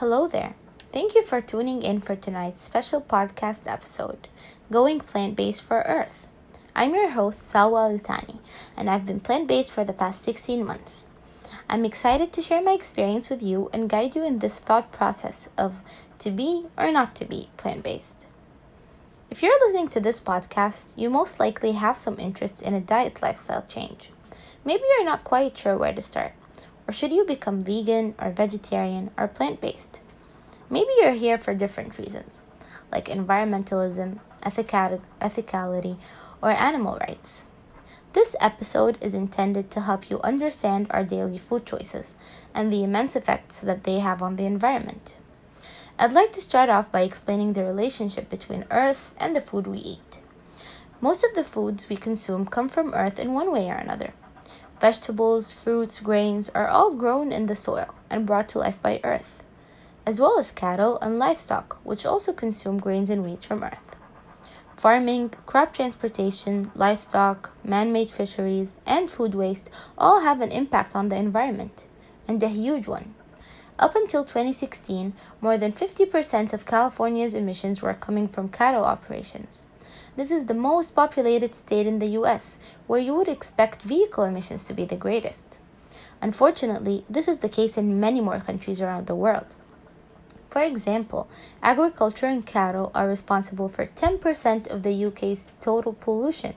Hello there. Thank you for tuning in for tonight's special podcast episode, Going Plant Based for Earth. I'm your host, Salwa Litani, and I've been plant based for the past 16 months. I'm excited to share my experience with you and guide you in this thought process of to be or not to be plant based. If you're listening to this podcast, you most likely have some interest in a diet lifestyle change. Maybe you're not quite sure where to start. Or should you become vegan or vegetarian or plant based? Maybe you're here for different reasons, like environmentalism, ethicality, or animal rights. This episode is intended to help you understand our daily food choices and the immense effects that they have on the environment. I'd like to start off by explaining the relationship between Earth and the food we eat. Most of the foods we consume come from Earth in one way or another. Vegetables, fruits, grains are all grown in the soil and brought to life by earth, as well as cattle and livestock, which also consume grains and wheat from earth. Farming, crop transportation, livestock, man made fisheries, and food waste all have an impact on the environment, and a huge one. Up until 2016, more than 50% of California's emissions were coming from cattle operations. This is the most populated state in the US, where you would expect vehicle emissions to be the greatest. Unfortunately, this is the case in many more countries around the world. For example, agriculture and cattle are responsible for 10% of the UK's total pollution.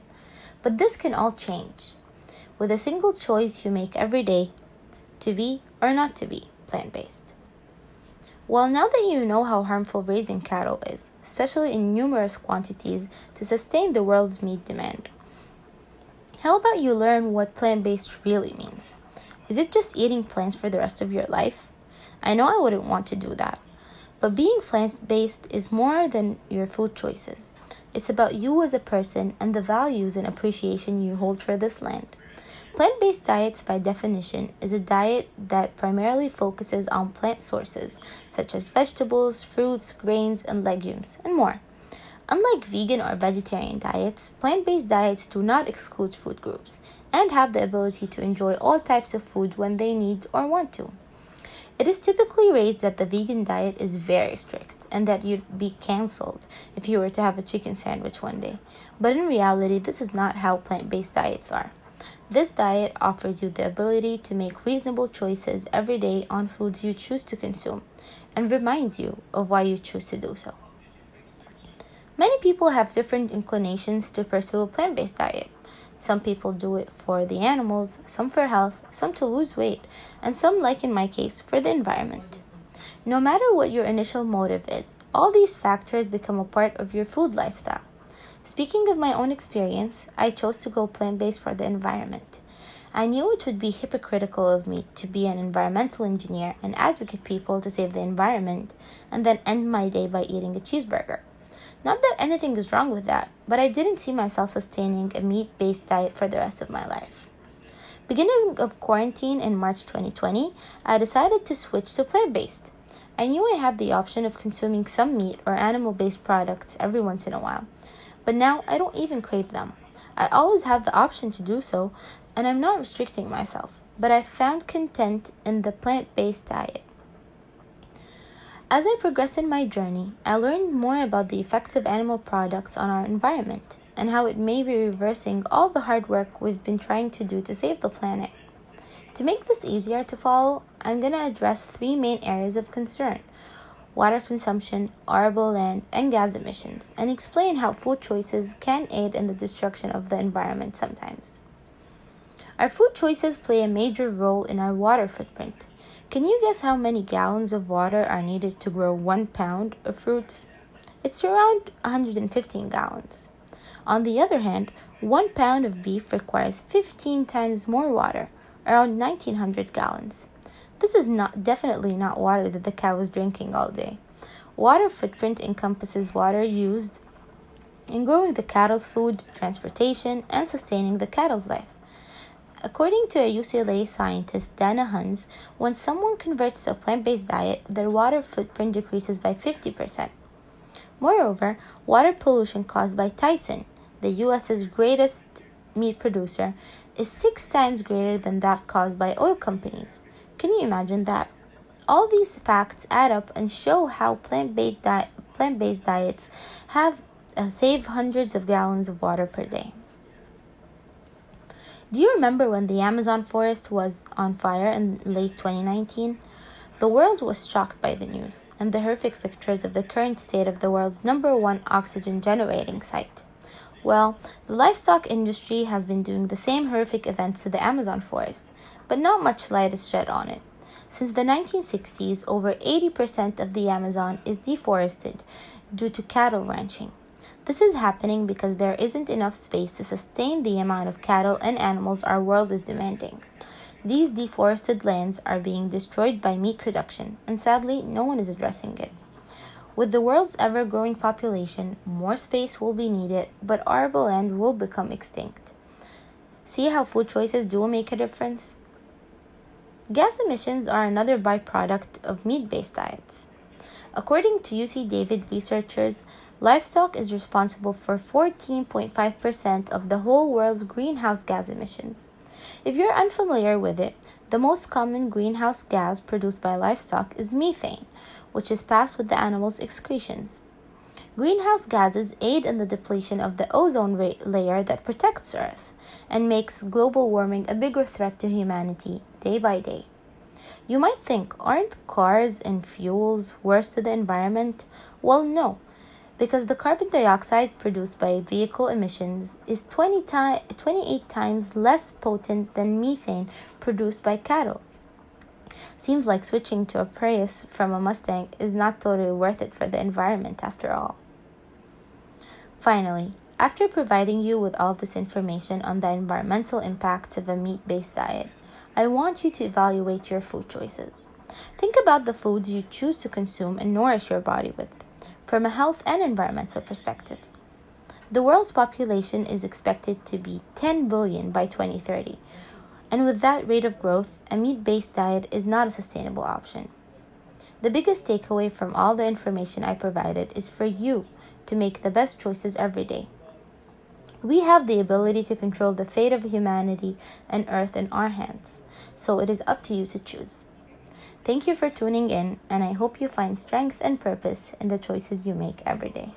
But this can all change with a single choice you make every day to be or not to be plant based. Well, now that you know how harmful raising cattle is, especially in numerous quantities to sustain the world's meat demand, how about you learn what plant based really means? Is it just eating plants for the rest of your life? I know I wouldn't want to do that. But being plant based is more than your food choices. It's about you as a person and the values and appreciation you hold for this land. Plant based diets, by definition, is a diet that primarily focuses on plant sources such as vegetables, fruits, grains, and legumes, and more. Unlike vegan or vegetarian diets, plant based diets do not exclude food groups and have the ability to enjoy all types of food when they need or want to. It is typically raised that the vegan diet is very strict and that you'd be cancelled if you were to have a chicken sandwich one day. But in reality, this is not how plant based diets are. This diet offers you the ability to make reasonable choices every day on foods you choose to consume and reminds you of why you choose to do so. Many people have different inclinations to pursue a plant based diet. Some people do it for the animals, some for health, some to lose weight, and some, like in my case, for the environment. No matter what your initial motive is, all these factors become a part of your food lifestyle. Speaking of my own experience, I chose to go plant based for the environment. I knew it would be hypocritical of me to be an environmental engineer and advocate people to save the environment and then end my day by eating a cheeseburger. Not that anything is wrong with that, but I didn't see myself sustaining a meat based diet for the rest of my life. Beginning of quarantine in March 2020, I decided to switch to plant based. I knew I had the option of consuming some meat or animal based products every once in a while, but now I don't even crave them. I always have the option to do so, and I'm not restricting myself, but I found content in the plant based diet. As I progressed in my journey, I learned more about the effects of animal products on our environment and how it may be reversing all the hard work we've been trying to do to save the planet. To make this easier to follow, I'm going to address three main areas of concern water consumption, arable land, and gas emissions, and explain how food choices can aid in the destruction of the environment sometimes. Our food choices play a major role in our water footprint. Can you guess how many gallons of water are needed to grow one pound of fruits? It's around 115 gallons. On the other hand, one pound of beef requires 15 times more water, around 1900 gallons. This is not definitely not water that the cow is drinking all day. Water footprint encompasses water used in growing the cattle's food, transportation, and sustaining the cattle's life. According to a UCLA scientist, Dana Hunnes, when someone converts to a plant based diet, their water footprint decreases by 50%. Moreover, water pollution caused by Tyson, the US's greatest meat producer, is six times greater than that caused by oil companies. Can you imagine that? All these facts add up and show how plant-based, di- diets have uh, saved hundreds of gallons of water per day. Do you remember when the Amazon forest was on fire in late 2019? The world was shocked by the news and the horrific pictures of the current state of the world's number one oxygen generating site. Well, the livestock industry has been doing the same horrific events to the Amazon forest, but not much light is shed on it. Since the 1960s, over 80% of the Amazon is deforested due to cattle ranching. This is happening because there isn't enough space to sustain the amount of cattle and animals our world is demanding. These deforested lands are being destroyed by meat production, and sadly, no one is addressing it. With the world's ever growing population, more space will be needed, but arable land will become extinct. See how food choices do make a difference? Gas emissions are another byproduct of meat based diets. According to UC Davis researchers, Livestock is responsible for 14.5% of the whole world's greenhouse gas emissions. If you're unfamiliar with it, the most common greenhouse gas produced by livestock is methane, which is passed with the animal's excretions. Greenhouse gases aid in the depletion of the ozone layer that protects Earth and makes global warming a bigger threat to humanity day by day. You might think, aren't cars and fuels worse to the environment? Well, no because the carbon dioxide produced by vehicle emissions is 20 ti- 28 times less potent than methane produced by cattle. Seems like switching to a Prius from a Mustang is not totally worth it for the environment after all. Finally, after providing you with all this information on the environmental impacts of a meat based diet, I want you to evaluate your food choices. Think about the foods you choose to consume and nourish your body with from a health and environmental perspective. The world's population is expected to be 10 billion by 2030, and with that rate of growth, a meat based diet is not a sustainable option. The biggest takeaway from all the information I provided is for you to make the best choices every day. We have the ability to control the fate of humanity and Earth in our hands, so it is up to you to choose. Thank you for tuning in, and I hope you find strength and purpose in the choices you make every day.